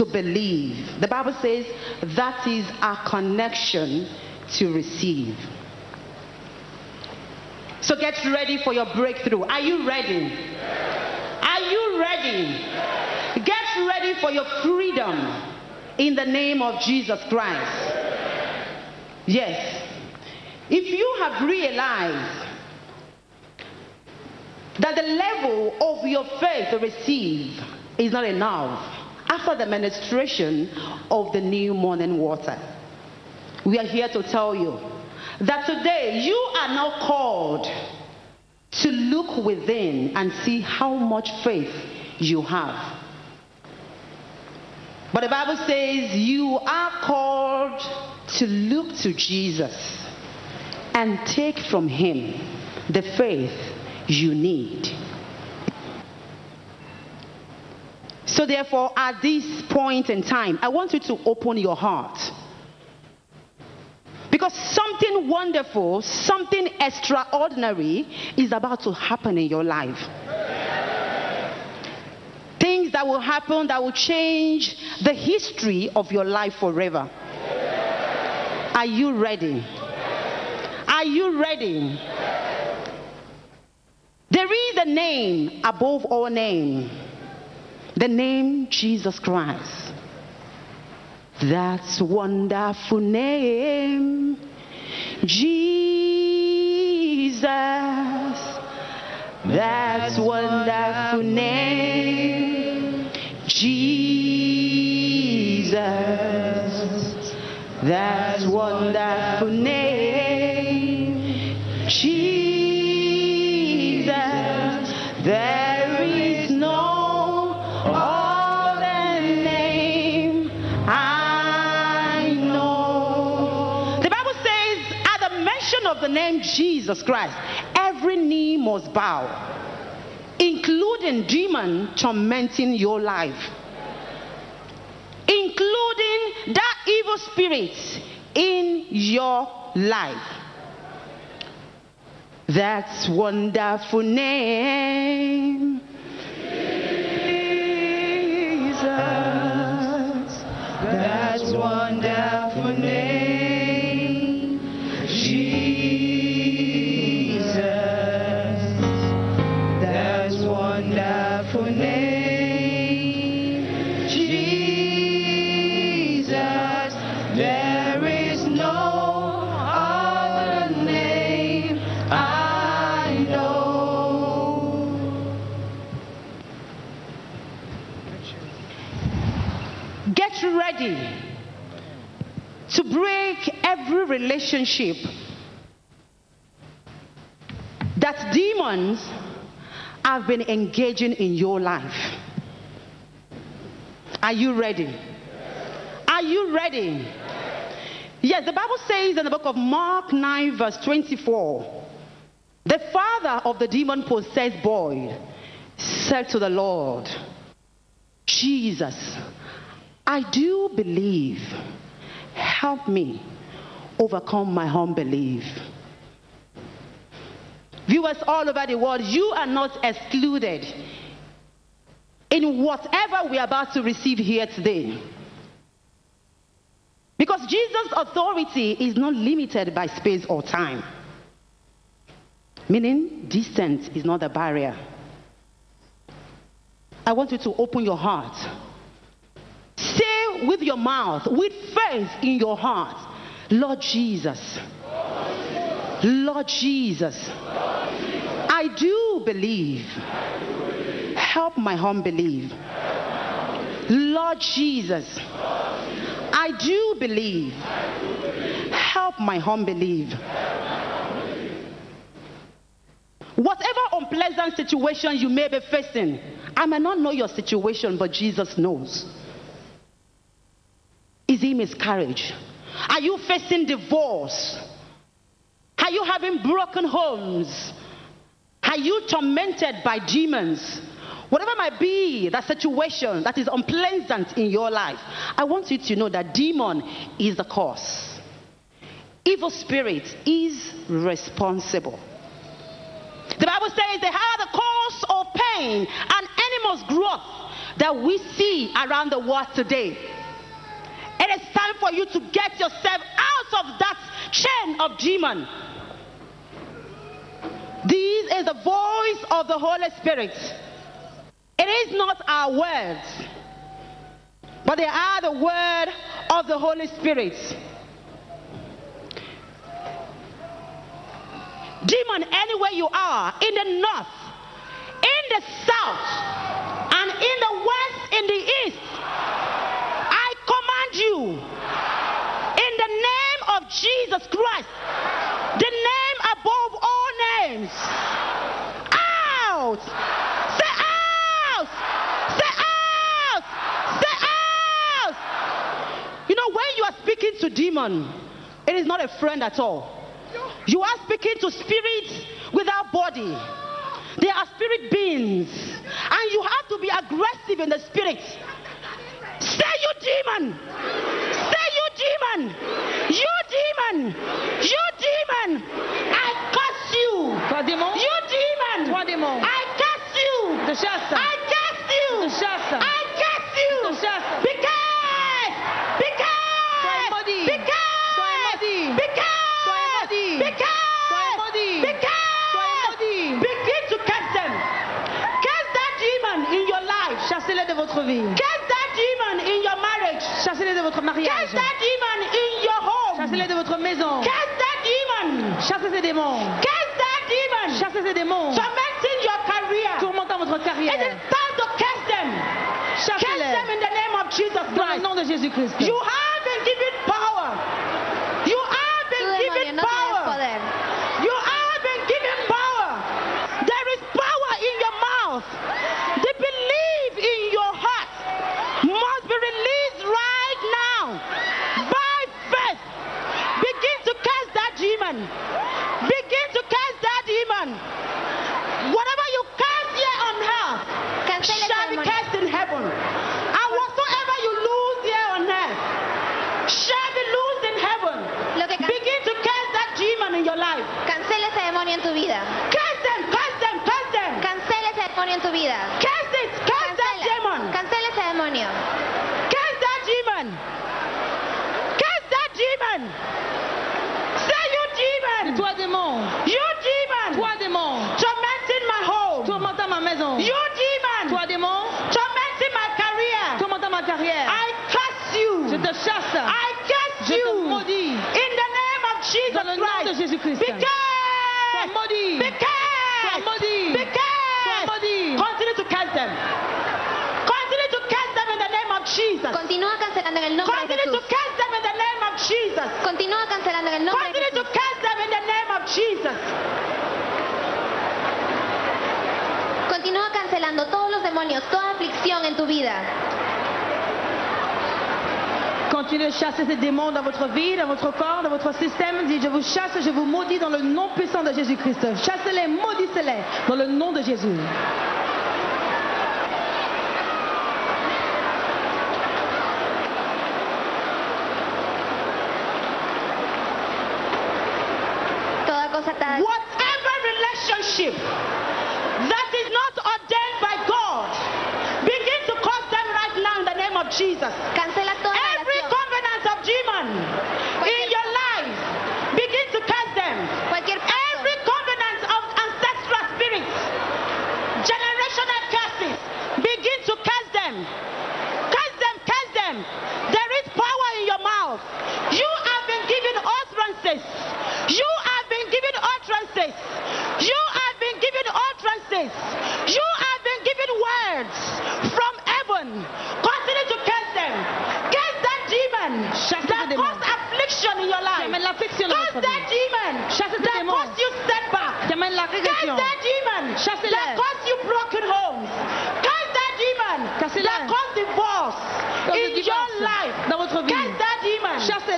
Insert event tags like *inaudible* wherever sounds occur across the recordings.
to believe. The Bible says that is our connection to receive. So get ready for your breakthrough. Are you ready? Are you ready? Get ready for your freedom in the name of Jesus Christ. Yes. If you have realized that the level of your faith to receive is not enough after the ministration of the new morning water, we are here to tell you that today you are now called to look within and see how much faith you have. But the Bible says you are called to look to Jesus and take from him the faith you need. So, therefore, at this point in time, I want you to open your heart. Because something wonderful, something extraordinary is about to happen in your life. Things that will happen that will change the history of your life forever. Are you ready? Are you ready? There is a name above all name. The name Jesus Christ. That's wonderful name. Jesus. That's wonderful name. Jesus. That's wonderful name. Name Jesus Christ, every knee must bow, including demon tormenting your life including that evil spirit in your life. That's wonderful name. Ready to break every relationship that demons have been engaging in your life. Are you ready? Are you ready? Yes, the Bible says in the book of Mark 9, verse 24, the father of the demon possessed boy said to the Lord, Jesus, I do believe. Help me overcome my unbelief. Viewers all over the world, you are not excluded in whatever we are about to receive here today. Because Jesus' authority is not limited by space or time. Meaning, distance is not a barrier. I want you to open your heart. Say with your mouth, with faith in your heart, Lord Jesus. Lord Jesus. I do believe. Help my unbelief. Lord Jesus. I do believe. Help my unbelief. Whatever unpleasant situation you may be facing, I may not know your situation, but Jesus knows. He miscarriage? Are you facing divorce? Are you having broken homes? Are you tormented by demons? Whatever might be that situation that is unpleasant in your life, I want you to know that demon is the cause. Evil spirit is responsible. The Bible says they are the cause of pain and animals' growth. that we see around the world today. It is time for you to get yourself out of that chain of demon. This is the voice of the Holy Spirit. It is not our words, but they are the word of the Holy Spirit. Demon, anywhere you are, in the north, in the south, and in the west, in the east, command you, in the name of Jesus Christ, the name above all names, out! Say out! Say out! Say out! You know, when you are speaking to demon, it is not a friend at all. You are speaking to spirits without body. They are spirit beings. And you have to be aggressive in the spirit. Demon. Say you demon. You demon. You demon. I curse you. You demon. I curse you. I curse you. I curse you. Je te chasse. Be cursed. Be cursed. Sois maudit. Be cursed. Sois maudit. Be cursed. Sois maudit. Be cursed. Sois maudit. Be cursed. Sois maudit. Begin to curse them. That demon in your life. De votre vie. Curse that Chassez-les de votre mariage. Curse that demon in your home. Chassez-les de votre maison. Curse that demon. Chassez ces démons. Curse that demon. Chassez ces démons. Tormenting your career. Tourmentant votre It is carrière. time to curse them. Curse them in the name of Jesus Dans le Christ. nom de Jésus-Christ. You have been given tu vida. Cast them, cast them, cast them. Cancela ese demonio en tu vida. Cast it, cast that demon. Cancela ese demonio. Cast that demon. Cast that demon. Say you demon. Toi démon. You demon. Toi démon. Tormenting my home. Tourmentant ma maison. You demon. Toi démon. Tormenting my career. Tourmentant ma carrière. I curse you. Je te chasse. I curse Je te you. maudis. In the name of Jesus Dans le nom de Christ. Jésus-Christ. Be Jesus. Continúa cancelando todos los demonios, toda aflicción en tu vida. Continuez de chasser ces démons dans votre vie, dans votre corps, dans votre système. Dites, je vous chasse, je vous maudis dans le nom puissant de Jésus-Christ. Chassez-les, maudissez-les dans le nom de Jésus. Jesus.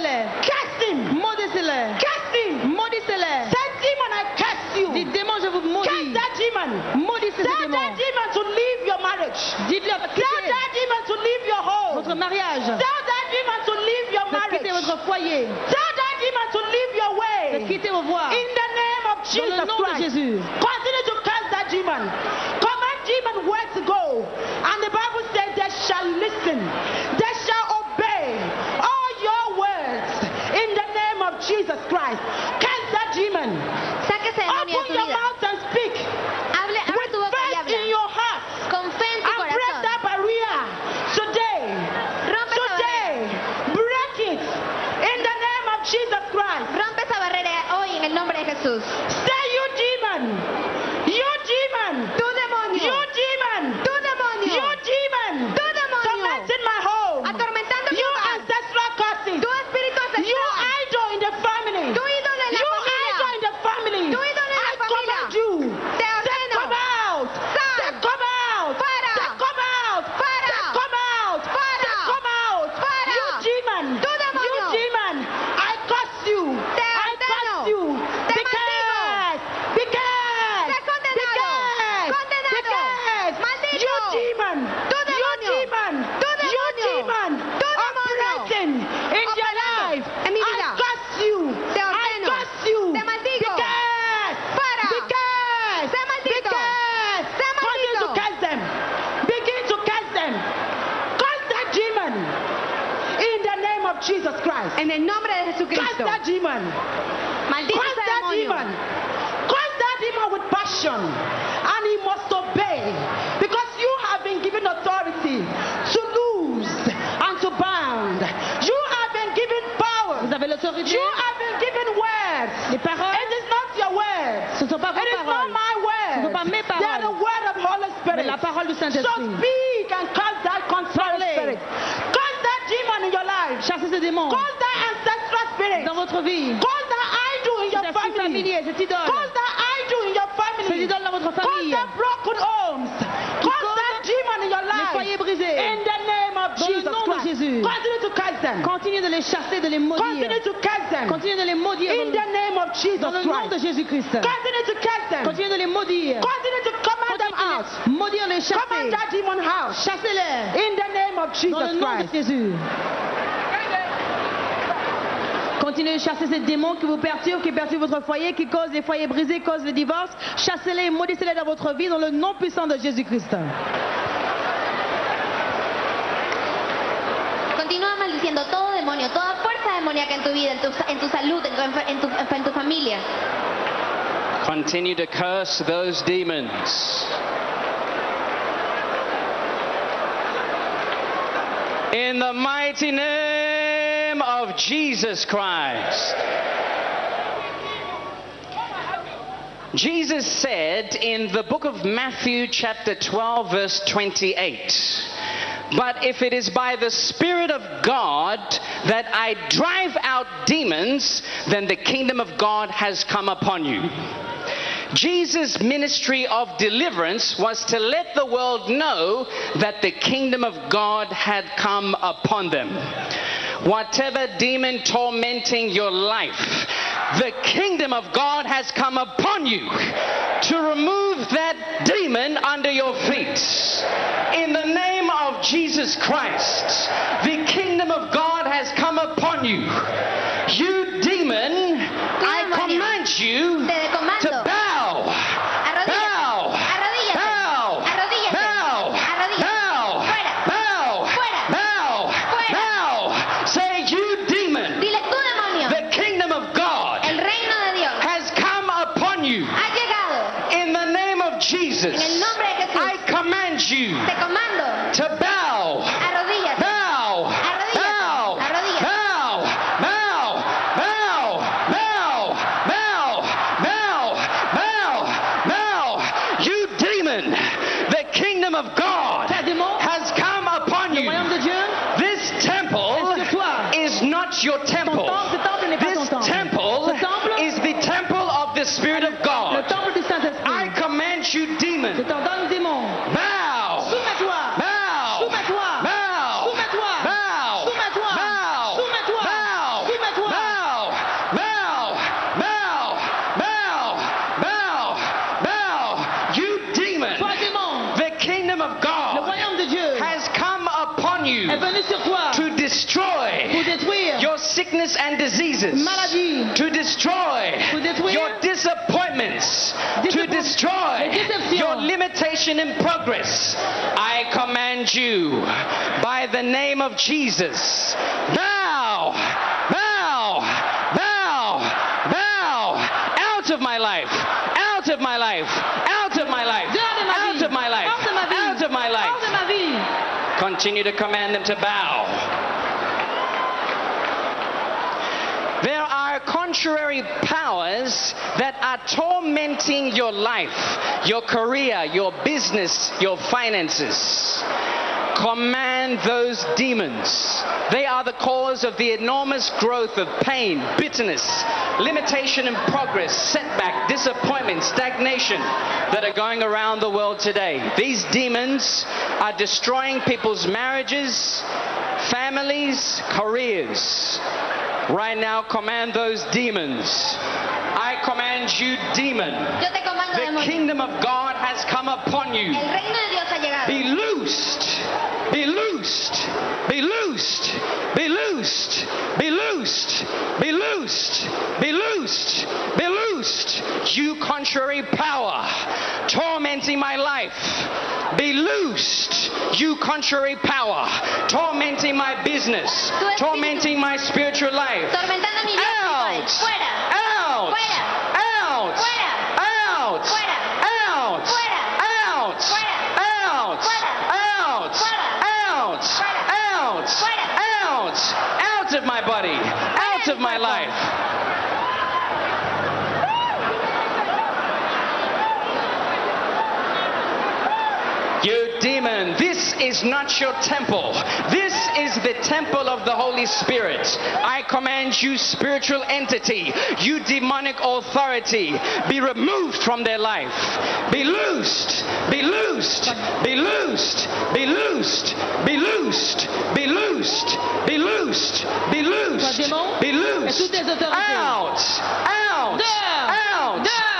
Demon. Chassez-les, Curse him. maudissez-les, Curse him. maudissez-les. Demon, I curse you. Démon, je vous maudis. that demon. Maudissez démons. that demon to leave your marriage. Dites-leur de Tell that demon to leave your home. votre mariage, Tell that demon to leave your quitter marriage. votre foyer, Tell that demon to leave your way. quitter vos voies. In the name of Dans Jesus le nom de. Jésus. Parole du So Saint-Esprit. speak and cast that demon in your life. Chassez ce démon that ancestral spirit. dans votre vie. Cause that idol in your family. familier, cette idole. Cause that idol in your Cette family. idole dans votre famille. that broken homes. Cause cause that demon in your Les life. foyers brisés. In the name of Dans le Jesus nom de. Jésus. Continue to cast them. Continuez de les chasser, de les maudire. Continue to cast them. Continuez de les maudire In dans the name of le, Jesus dans le nom de Christ. Continue to cast them. Continuez de les maudire. Continue to out. Maudire les Command chasser. that demon out. Chassez-les. In the name of Dans Jesus le nom de Christ. Jésus. Continuez de chasser ces démons qui vous perturbent, qui perturbent votre foyer, qui causent les foyers brisés, causent le divorce. Chassez-les et maudissez-les dans votre vie dans le nom puissant de Jésus-Christ. Continúa maldiciendo todo demonio, toda fuerza demoníaca en tu vida, en tu, en tu salud, en tu, en, tu, en tu familia. Continue to curse those demons. In the mighty name of Jesus Christ. Jesus said in the book of Matthew, chapter 12, verse 28. But if it is by the Spirit of God that I drive out demons, then the kingdom of God has come upon you. Jesus' ministry of deliverance was to let the world know that the kingdom of God had come upon them. Whatever demon tormenting your life, the kingdom of God has come upon you to remove that demon under your feet. In the name of Jesus Christ, the kingdom of God has come upon you. You and diseases, maladie, to destroy your disappointments, to destroy your limitation in progress. I command you by the name of Jesus, bow, bow, bow, bow, out of my life, out of my life, out of my life, dehors de ma out of my life, hors de ma vie, out of my life. hors de ma vie. Continue to command them to bow. There are contrary powers that are tormenting your life, your career, your business, your finances. Command those demons. They are the cause of the enormous growth of pain, bitterness, limitation in progress, setback, disappointment, stagnation that are going around the world today. These demons are destroying people's marriages, families, careers. Right now, command those demons. I command you, demon. Yo te comando, The kingdom of God has come upon you. El reino de Dios ha llegado. Be loosed. Be loosed. Be loosed. Be loosed. Be loosed. Be loosed. Be loosed. Be loosed. You contrary power tormenting my life, Be loosed, you contrary power, tormenting my business, tormenting my spiritual life. Tormentando mi vida Out! Out! Out! Out! Fuera. Out! Fuera. Out! Fuera. Out! Fuera. Out! Fuera. Out! Fuera. Out! Fuera. Out! Out of my body! Out of my life! You demon, this is not your temple. This is the temple of the Holy Spirit. I command you, spiritual entity, you demonic authority, be removed from their life. Be loosed, be loosed, be loosed, be loosed, be loosed, be loosed, be loosed, be loosed, be loosed. Out, out, out, out,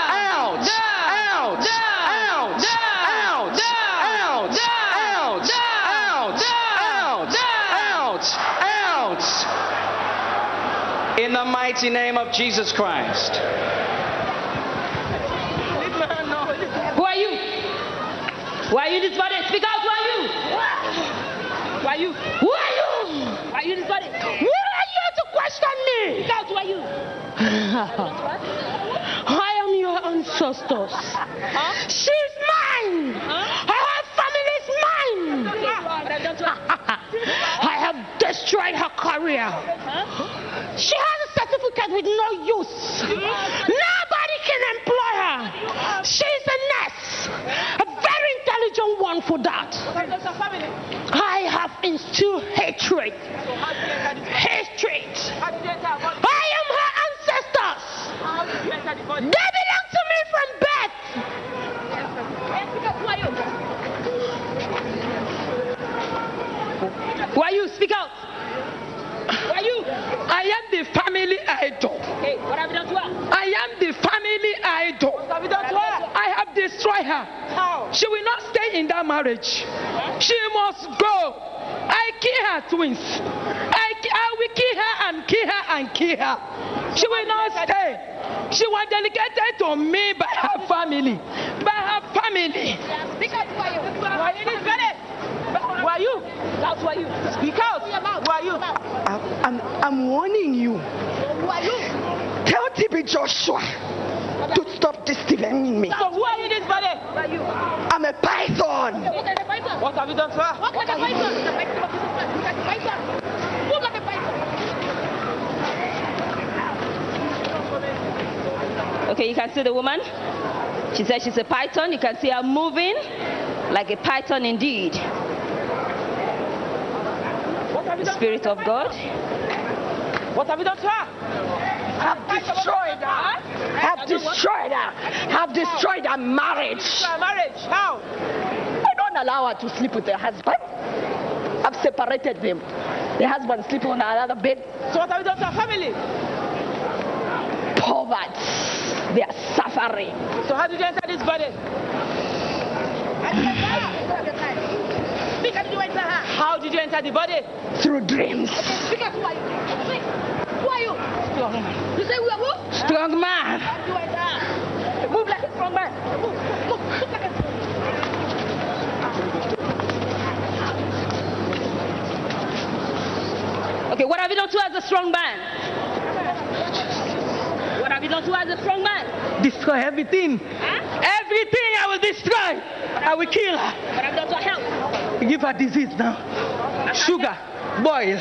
mighty name of Jesus Christ. Who are you? Who are you this body? Speak out, who are you? Who are you? Who are you? Who are you this body? Who are you to question me? Speak out, who are you? *laughs* I am your ancestors. She's mine. Her family is mine. *laughs* I have destroyed her career. She with no use. Nobody can employ her. She's a nurse. A very intelligent one for that. I have instilled. Hatred. I am her ancestors. They belong to me from birth. Who are you? Speak out. Who are you? I am the family idol. Hey, what have you done to her? I am the family idol. What have you done to her? I have destroyed her. How? She will not stay in that marriage. She must go. I kill her twins. I, I will kill her and kill her and kill her. She will not stay. She was delegated to me by her family. By her family. Speak out, who are you? Who are you? Who are you? That's who are you? Speak out. Who are you? I'm, I'm warning you. Who are you? Tell TB Joshua to stop deceiving me. So who are you this body? Who are you? I'm a python. What kind of python? What have you done to her? What kind of python? The python of Jesus Christ. Look at the python. Look at the python. Okay, you can see the woman. She says she's a python. You can see her moving like a python indeed. The Spirit of God. What have you done to her? I have destroyed her. Have destroyed her. Have destroyed her marriage. marriage. How? I don't allow her to sleep with her husband. I've separated them. The husband sleeping on another bed. So what have you done to her family? Poverty. They are suffering. So how did you enter this body? How did you enter her? How did you enter the body? Through dreams. Strong man. You say we are who? Strong man. How did you enter? Move like a strong man. Move, move, move like a Okay, what have you done to her as a strong man? What have you done to her as a strong man? Destroy everything. Huh? Everything I will destroy. I will kill her. What have you done to her health? Give her disease now. Sugar. Boil.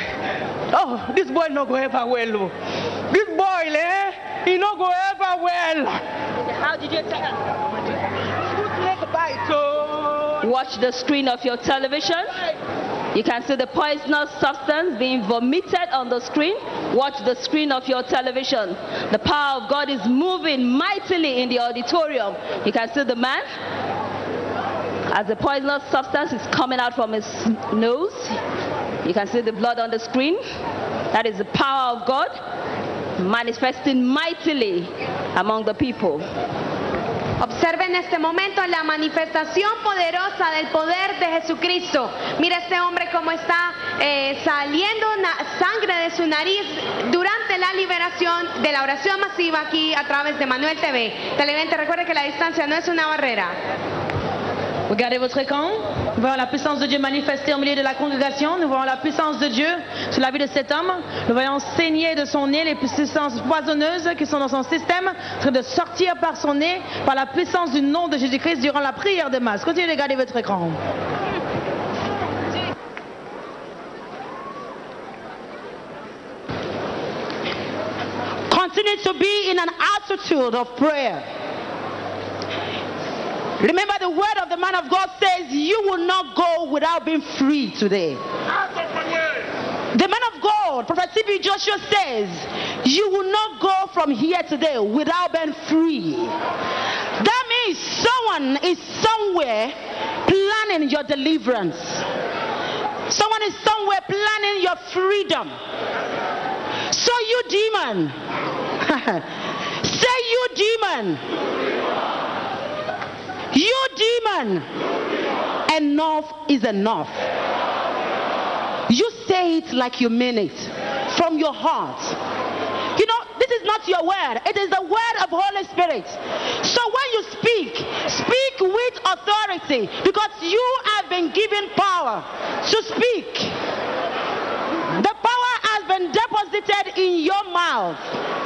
Oh, this boy no go ever well. oh. This boil, eh? He no go ever well. How did you enter her? Watch the screen of your television. You can see the poisonous substance being vomited on the screen. Watch the screen of your television. The power of God is moving mightily in the auditorium. You can see the man as the poisonous substance is coming out from his nose. You can see the blood on the screen. That is the power of God manifesting mightily among the people. Observe en este momento la manifestación poderosa del poder de Jesucristo. Mira este hombre cómo está eh, saliendo sangre de su nariz durante la liberación de la oración masiva aquí a través de Manuel TV. Televidente, recuerde que la distancia no es una barrera. Regardez votre écran. Nous voyons la puissance de Dieu manifestée au milieu de la congrégation. Nous voyons la puissance de Dieu sur la vie de cet homme. Nous voyons saigner de son nez les puissances poisonneuses qui sont dans son système, en train de sortir par son nez par la puissance du nom de Jésus-Christ durant la prière de masse. Continuez de regarder votre écran. Continue to be in an attitude of prayer. Remember, the word of the man of God says, You will not go without being free today. The man of God, Prophet T.B. Joshua says, You will not go from here today without being free. That means someone is somewhere planning your deliverance, someone is somewhere planning your freedom. So, you demon, *laughs* say, You demon, demon, enough is enough. You say it like you mean it from your heart. You know, this is not your word, it is the word of Holy Spirit. So when you speak, speak with authority because you have been given power to speak. The power has been deposited in your mouth.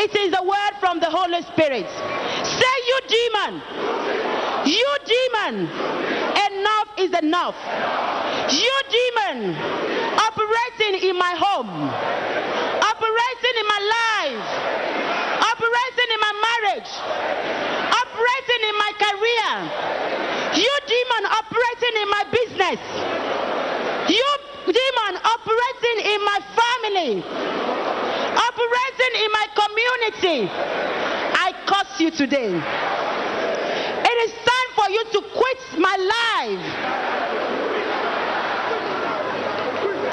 It is a word from the Holy Spirit. Say, you demon, you demon, enough is enough. You demon, operating in my home, operating in my life, operating in my marriage, operating in my career. You demon, operating in my business. You demon, operating in my family, operating in my community. I curse you today. It is time for you to quit my life.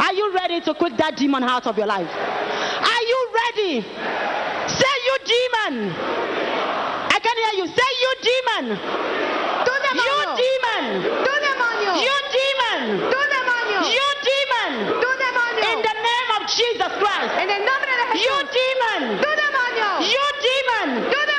Are you ready to quit that demon out of your life? Are you ready? Say, you demon. I can hear you. Say, you demon. You demon. You demon. Tú demonio. You demon. Tú demonio. In the name of Jesus Christ. En el nombre de You demon. Tú demonio. You demon. Tú demonio.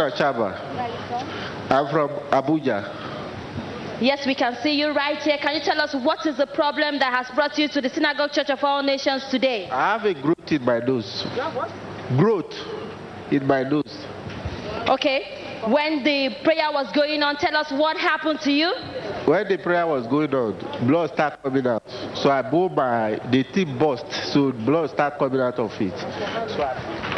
Yusuf Chaba. I'm from Abuja. Yes, we can see you right here. Can you tell us what is the problem that has brought you to the Synagogue Church of All Nations today? I have a growth in my nose. Growth in my nose. Okay. When the prayer was going on, tell us what happened to you. When the prayer was going on, blood started coming out. So I bowed my, the tip burst, so blood started coming out of it. So I,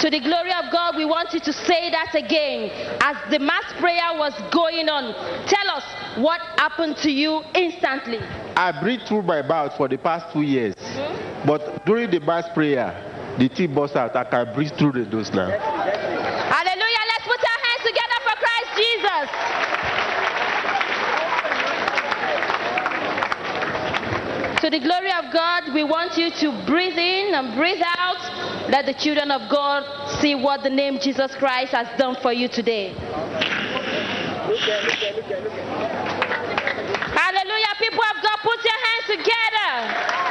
To the glory of God, we want you to say that again. As the mass prayer was going on, tell us what happened to you instantly. I breathed through my mouth for the past two years. Mm-hmm. But during the mass prayer, the tip burst out. I can breathe through the nose now. Hallelujah. Let's put our hands together for Christ Jesus. To the glory of God, we want you to breathe in and breathe out. Let the children of God see what the name Jesus Christ has done for you today. Hallelujah. People of God, put your hands together.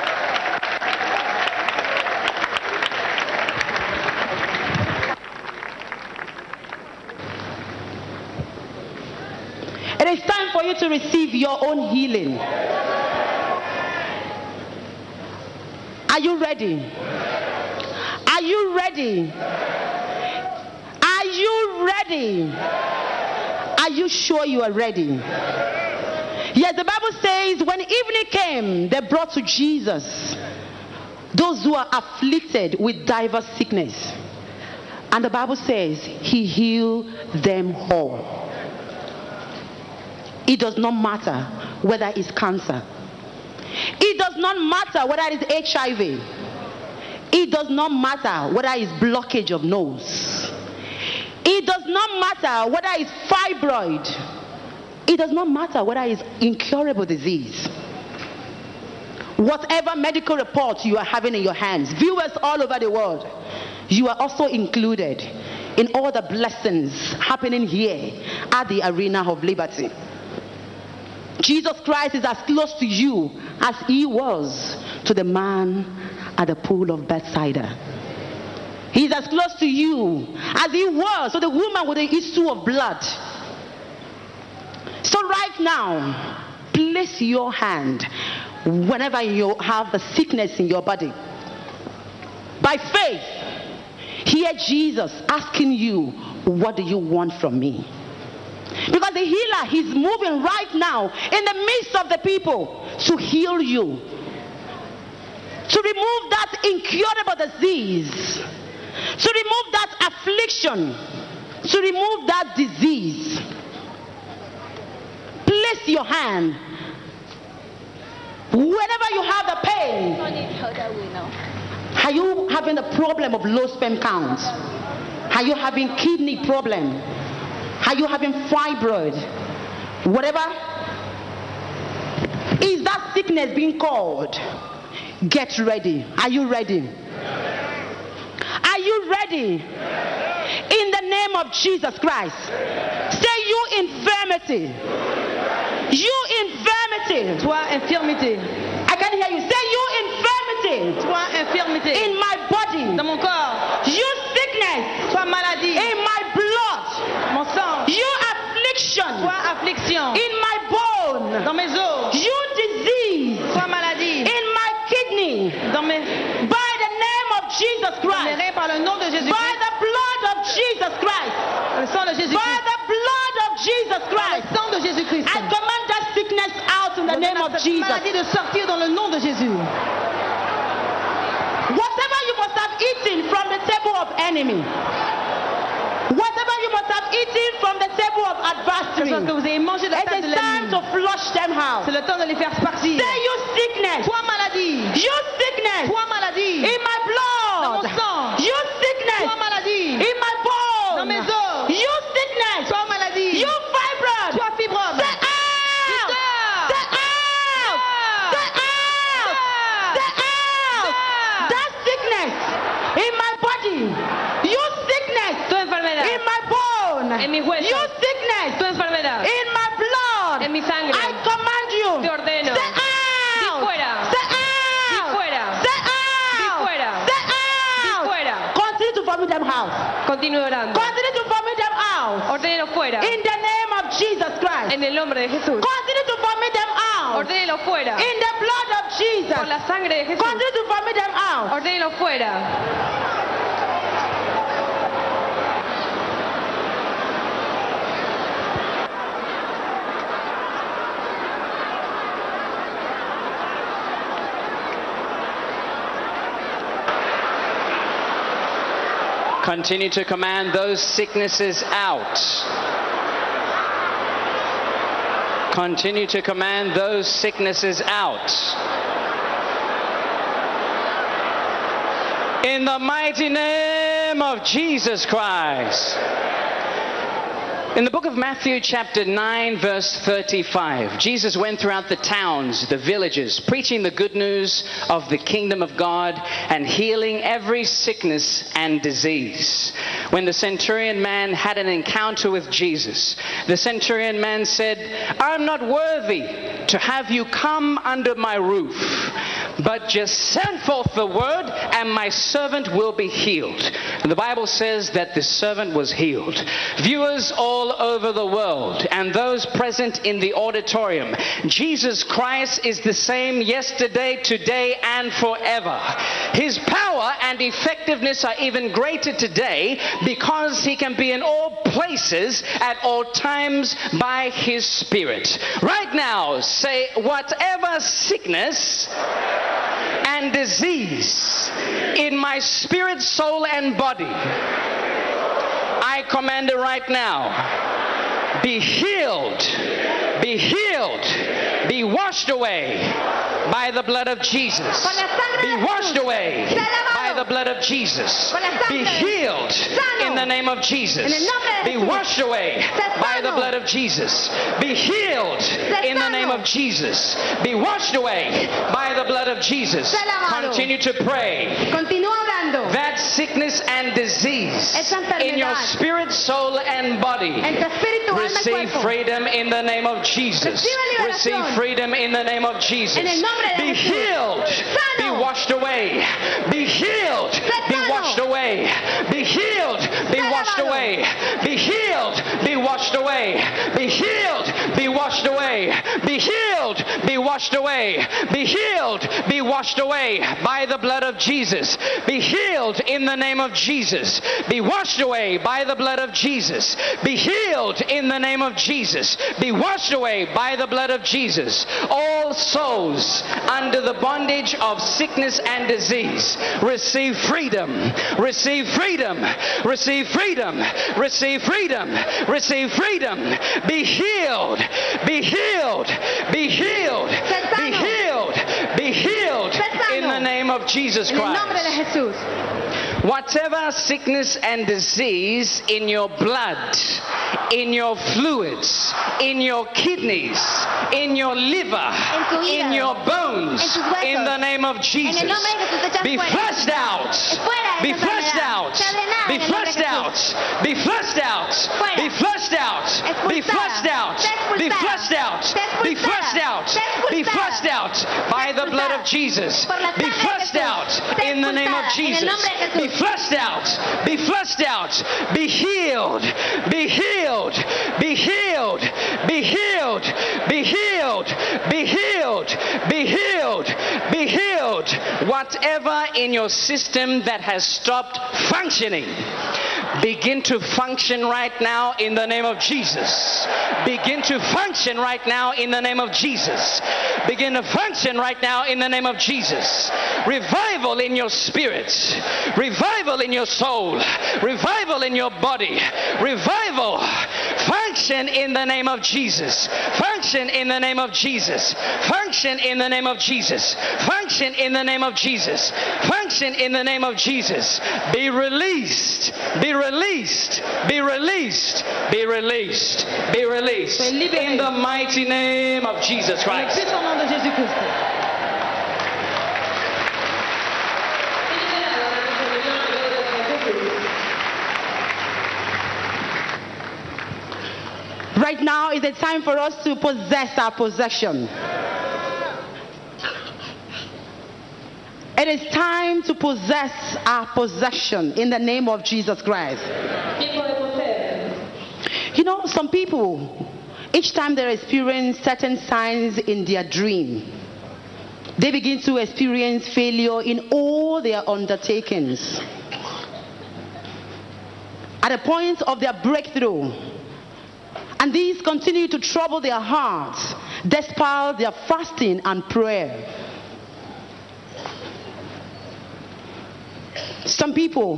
It is time for you to receive your own healing. Are you ready? Are you ready? Are you ready? Are you sure you are ready? Yes, the Bible says when evening came, they brought to Jesus those who are afflicted with diverse sickness. And the Bible says he healed them all. It does not matter whether it's cancer. It does not matter whether it's HIV. It does not matter whether it's blockage of nose. It does not matter whether it's fibroid. It does not matter whether it's incurable disease. Whatever medical report you are having in your hands, viewers all over the world, you are also included in all the blessings happening here at the arena of liberty. Jesus Christ is as close to you as he was to the man at the pool of Bethsaida. He's as close to you as he was to the woman with the issue of blood. So, right now, place your hand whenever you have the sickness in your body. By faith, hear Jesus asking you, What do you want from me? Because the healer, he's moving right now in the midst of the people to heal you, to remove that incurable disease, to remove that affliction, to remove that disease. Place your hand whenever you have the pain. Are you having a problem of low sperm count? Are you having kidney problem? Are you having fibroid? Whatever is that sickness being called? Get ready. Are you ready? Are you ready? In the name of Jesus Christ. Say you infirmity. You infirmity. Toi, infirmité. I can hear you. Say you infirmity. Toi, infirmité. In my body. Dans mon corps. You sickness. Toi, maladie. In my blood. Mon sang. You affliction. Toi, affliction. In my bone. Dans mes os. You disease. Toi, maladie. In my kidney. Dans mes, By the name of Jesus dans Christ. reins par le nom de By Jésus-Christ. the blood of Jesus Christ. Le sang de By Jésus-Christ. the blood of Jesus Le Christ. sang de Jésus-Christ. I command that sickness out in the name of Cette Jesus. maladie de sortir dans le nom de Jésus. Whatever you must have eaten from the table of enemy. You must have eaten from the table of adversary. Quelque chose que vous avez mangé de la table de is time to flush them out. C'est le temps de les faire partir. Say you sickness. Toi, maladie. Continúe orando. Continue to vomit them out. Ordénelo fuera. In the name of Jesus Christ. En el nombre de Jesús. Continue to vomit them out. Ordénelo fuera. In the blood of Por Jesus. la sangre de Jesús. Continue to vomit them out. Ordénelo fuera. Continue to command those sicknesses out. Continue to command those sicknesses out. In the mighty name of Jesus Christ. In the book of Matthew, chapter 9, verse 35, Jesus went throughout the towns, the villages, preaching the good news of the kingdom of God and healing every sickness and disease. When the centurion man had an encounter with Jesus, the centurion man said, I'm not worthy to have you come under my roof, but just send forth the word, and my servant will be healed. And the Bible says that the servant was healed. Viewers all over the world and those present in the auditorium, Jesus Christ is the same yesterday, today, and forever. His power and effectiveness are even greater today because he can be in all places at all times by his Spirit. Right now, say, whatever sickness and disease in my spirit, soul, and body. I command it right now. Be healed. Be healed. Be washed away by the blood of Jesus. Con la sangre Be washed away by the blood of Jesus. Be healed in the name of Jesus. En el nombre de Be washed away by the blood of Jesus. Be healed in the name of Jesus. Be washed away by the blood of Jesus. Continue to pray Continúa orando. that sickness and disease in your spirit, soul, and body. En tu espíritu, alma y Receive freedom in the name of Jesus. Receive freedom in the name of Jesus. En el nombre de Be healed. Be washed away. Be healed. Be washed away. Be healed. Be washed away. Be healed. Be washed away. Be healed. Be washed away. Be healed. Be washed away. Be healed. Be washed away by the blood of Jesus. Be healed in the name of Jesus. Be washed away by the blood of Jesus. Be healed in the name of Jesus. Be washed away by the blood of Jesus. All souls under the bondage of sickness and disease receive freedom. Receive freedom. Receive freedom. Receive freedom. Receive freedom. Be healed. Be healed. Be healed. Be healed. Be healed in the name of Jesus En el nombre de Christ. Whatever sickness and disease in your blood, in your fluids, in your kidneys, in your liver, in your bones, en tus huesos, in the name of Jesus, en el nombre de Jesús, echa be flushed out. Be flushed out. Be en el nombre de flushed out. Be flushed out. Fuera. Be flushed out. Be flushed out. Be flushed out. Be flushed out. Be flushed out by the blood of. Jesus. Be flushed out in the name of expulsada. En el Jesus. nombre de Jesús. Be flushed out. Be flushed out. Be healed. Be healed. Be healed. Be healed. Be healed. Be healed. Be healed. Be healed. Whatever in your system that has stopped functioning. Begin to function right now in the name of Jesus. Begin to function right now in the name of Jesus. Begin to function right now in the name of Jesus. Revival in your spirit, revival in your soul, revival in your body, revival. Function in the name of Jesus. Function in the name of Jesus. Function in the name of Jesus. Function in the name of Jesus. Function in the name of Jesus. Be released. Be released. Be released. Be released. Be released. In the mighty name of Jesus Christ. puissant nom de Jésus-Christ. Right now is the time for us to possess our possession. It is time to possess our possession in the name of Jesus Christ. You know, some people, each time they experience certain signs in their dream, they begin to experience failure in all their undertakings. At the point of their breakthrough, and these continue to trouble their hearts despite their fasting and prayer. Some people,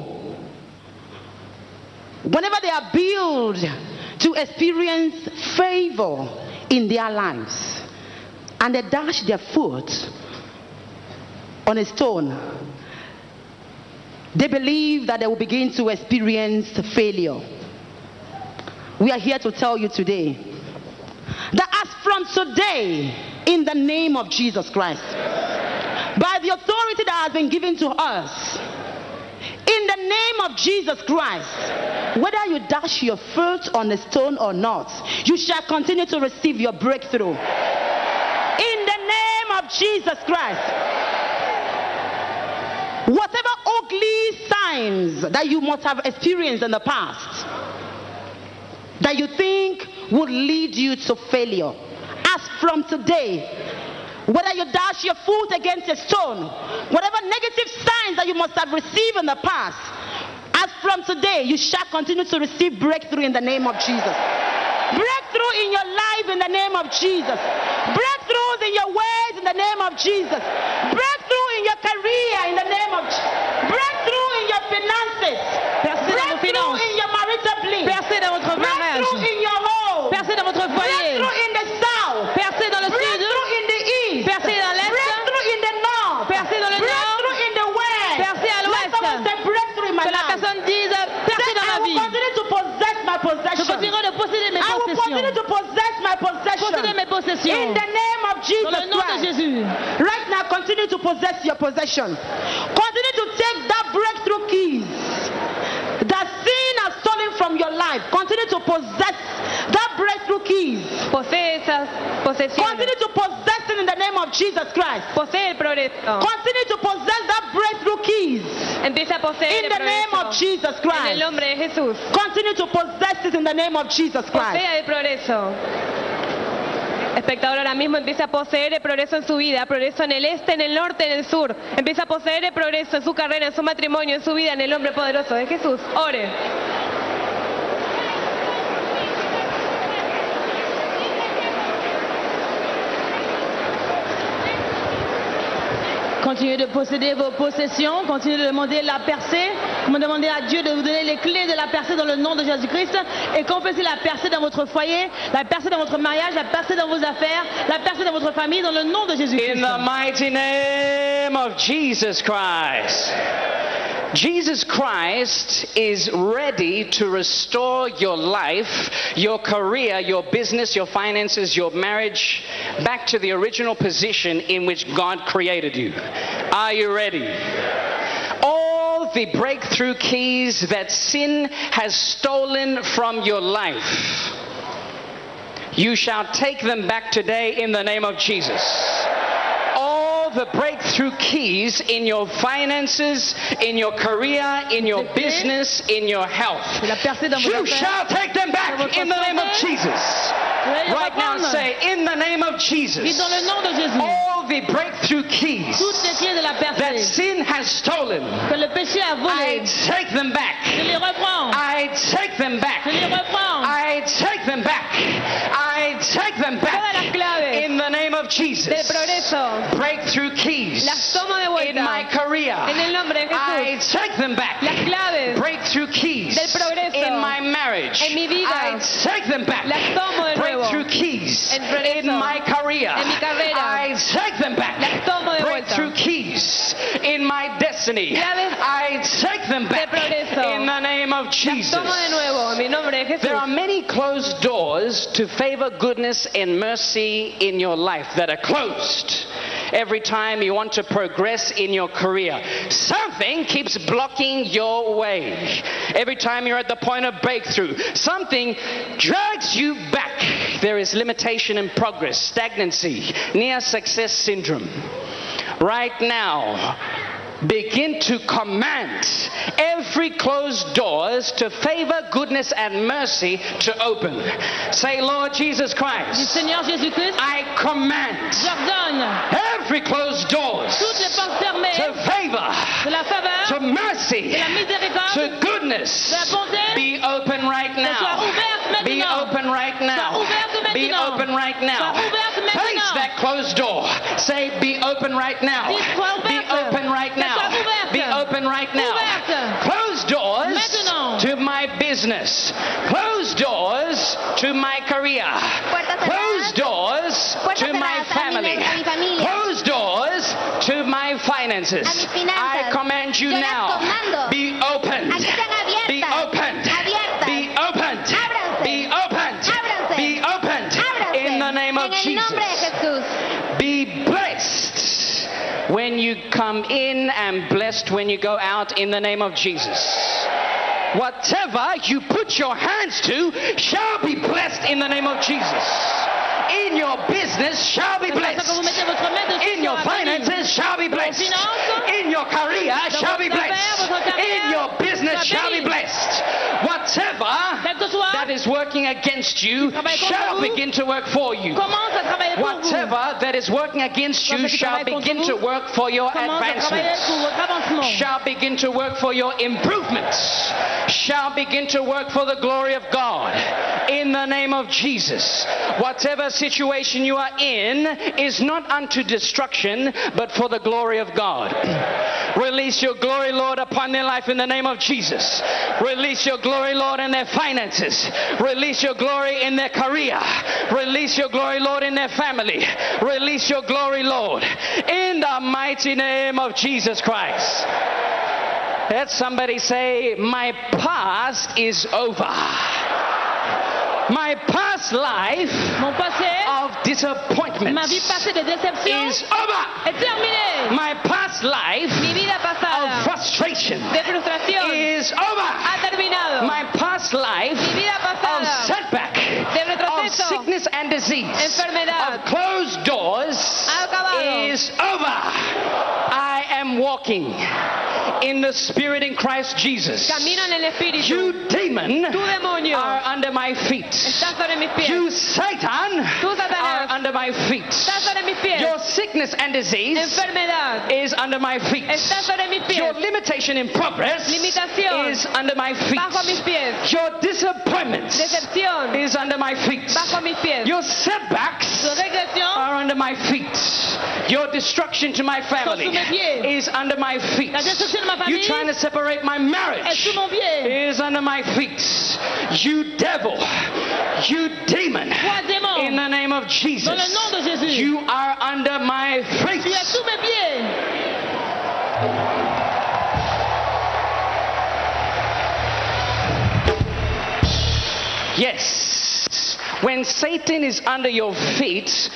whenever they are built to experience favor in their lives, and they dash their foot on a stone, they believe that they will begin to experience failure. We are here to tell you today that as from today, in the name of Jesus Christ, by the authority that has been given to us, in the name of Jesus Christ, whether you dash your foot on a stone or not, you shall continue to receive your breakthrough. In the name of Jesus Christ. Whatever ugly signs that you must have experienced in the past that you think would lead you to failure, as from today, whether you dash your foot against a stone, whatever negative signs that you must have received in the past, as from today, you shall continue to receive breakthrough in the name of Jesus. Breakthrough in your life in the name of Jesus. Breakthroughs in your ways in the name of Jesus. Breakthrough in your career in the name of Jesus. Breakthrough in your finances. Percez dans vos Breakthrough in your marital bliss. Percez dans votre mariage. Breakthrough in your home. Percez dans votre foyer. Breakthrough in the south. Percez dans le sud. Breakthrough in the east. Percez dans l'est. Breakthrough in the north. Percez dans le nord. Breakthrough in the west. Percez à Let l'ouest. someone say breakthrough in my Que la life. personne dise percez Say, dans I ma will vie. continue to possess my Je continuerai de posséder mes I will continue possessions. to possess my possession. Posséder mes In the name of Dans Jesus le nom de Jésus. Right now, continue to possess your possession. Continue to take that breakthrough keys that sin has stolen from your life. Continue to possess that breakthrough keys. Posee esas posesiones. Continue to possess it in the name of Jesus Christ. Posee el progreso. Continue to possess that breakthrough keys Empieza a poseer in el the name of progreso. Jesus En el Christ. nombre de Jesús. Continue to possess it in the name of Jesus Christ. Posea el progreso. Espectador, ahora mismo empieza a poseer el progreso en su vida, progreso en el este, en el norte, en el sur. Empieza a poseer el progreso en su carrera, en su matrimonio, en su vida, en el nombre poderoso de Jesús. Ore. Continuez de posséder vos possessions, continuez de demander la percée, Vous demandez à Dieu de vous donner les clés de la percée dans le nom de Jésus-Christ et confessez la percée dans votre foyer, la percée dans votre mariage, la percée dans vos affaires, la percée dans votre famille dans le nom de In Jésus-Christ. the mighty name of Jesus Christ. Jesus Christ is ready to restore your life, your career, your business, your finances, your marriage back to the original position in which God created you. Are you ready? All the breakthrough keys that sin has stolen from your life, you shall take them back today in the name of Jesus the breakthrough keys in your finances, in your career, in your business, in your health. De la percée dans vos You shall take them back in the name of. Jesus. Vous allez les Right now, say, in the name of Jesus, dans le nom de Jésus. all the breakthrough keys Toutes les clés that sin has stolen, que le péché a I take them back. je les reprends. I take them back. Je les reprends. I take them back. I take them back. Claves In the name of del Jesus. progreso. Breakthrough keys. Las tomo de vuelta. In my career. En el nombre de I take them back. Las claves Breakthrough keys. del progreso. In my marriage. En mi vida. I take them back. Las tomo de nuevo. Breakthrough keys. El progreso. In my career. En mi carrera. I take them back. Las tomo de vuelta. Breakthrough keys. In my destiny. Claves I take them back. progreso. In the name Jesus. Tomo de nuevo en mi nombre de Jesús. There are many closed doors to favor goodness and mercy in your life that are closed. Every time you want to progress in your career, something keeps blocking your way. Every time you're at the point of breakthrough, something drags you back. There is limitation in progress, stagnancy, near success syndrome. Right now, begin to command every closed doors to favor goodness and mercy to open. Say, Lord Jesus Christ, Seigneur Jésus-Christ, I command every closed doors to favor, de la faveur, to mercy, de la miséricorde, to goodness bonté, be open right now. Be open right now. Be open right now. Face that closed door. Say, be open right now. Be open right now. soit ouverte. Be open right now. Closed doors to my business. Closed doors to my career. Closed doors to my cerradas a mi family. ne- a mi familia. Closed doors to my finances. A mis finanzas. I command you now. Be opened. Come in and blessed when you go out in the name of Jesus. Whatever you put your hands to shall be blessed in the name of Jesus. In your business shall be Cette façon que vous blessed. mettez votre main dessus In your sera bénie. finances shall be blessed. finances, In your career shall be votre affaire, blessed. votre carrière In your business sera shall be bénie. blessed. Whatever Quel que soit, that is working against you shall begin to work for you. commence à travailler pour vous. Whatever that is working against you Tout ce qui shall begin to work for your Commence à travailler pour advancement. Shall begin to work for your improvements. Shall begin to work for the glory of God. In the name of Jesus. Whatever situation you are in is not unto destruction, but for the glory of God. *clears throat* Release your glory, Lord, upon their life in the name of Jesus. Release your glory, Lord, in their finances. Release your glory in their career. Release your glory, Lord, in their family. Release your glory, Lord, in the mighty name of Jesus Christ. Let somebody say, My past is over. My past life Mon passé, of disappointment ma vie passée de déception is over. est terminée. My past life Mi vida of frustration de frustración is over. ha terminado. My past life Mi vida of pasada of sickness and disease, enfermedad, of closed doors is over. I am walking in the Spirit in Christ Jesus. Camino en el Espíritu. You demon are under my feet. está sobre mis pies. You Satan Tú, are Satanás, under my feet. está sobre mis pies. Your sickness and disease Enfermedad is under my feet. está sobre mis Your limitation in progress Limitación is under my feet. bajo mis pies. Your disappointment Decepción is under my feet. bajo mis pies. Your setbacks are under my feet. Your destruction to my family sous mes pieds. is under my feet. La destruction de ma You trying to separate my marriage sous mon pied. is under my feet. You devil, you demon, in the name of Jesus, dans le nom de Jésus, you are under my feet. tu es sous mes pieds. Yes. When Satan is under your feet,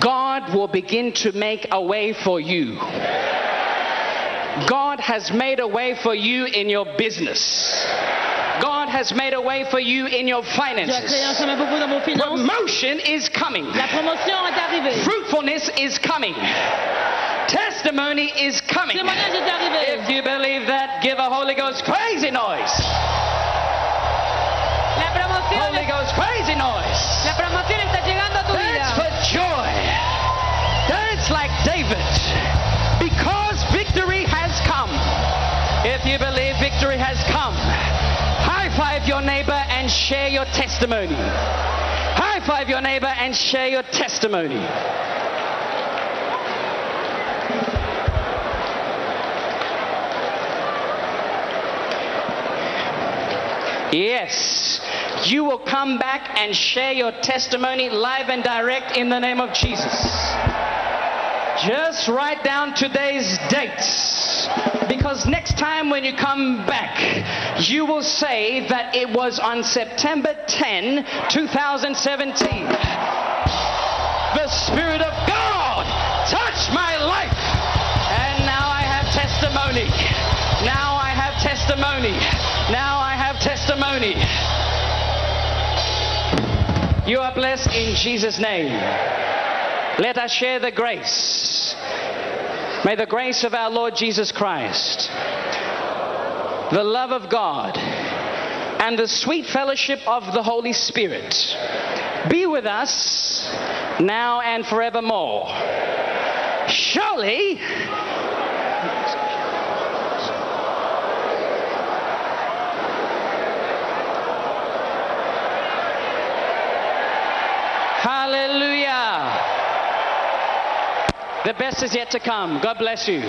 God will begin to make a way for you. God has made a way for you in your business. Has made a way for you in your Dieu a créé un finances. chemin pour vous dans vos finances. Promotion is coming. La promotion est arrivée. Fruitfulness is coming. Testimony is coming. Témoignage est arrivé. If you believe that, give a Holy Ghost crazy noise. Holy Ghost crazy noise. la promoción está llegando a tu Dance for joy. Dance like David. Because victory has come. If you believe victory has come, five your neighbor and share your testimony. High five your neighbor and share your testimony. Yes, you will come back and share your testimony live and direct in the name of Jesus. Just write down today's dates because next time when you come back, you will say that it was on September 10, 2017. The Spirit of God touched my life, and now I have testimony. Now I have testimony. Now I have testimony. You are blessed in Jesus' name. Let us share the grace. May the grace of our Lord Jesus Christ, the love of God, and the sweet fellowship of the Holy Spirit be with us now and forevermore. Surely, Hallelujah. The best is yet to come. God bless you.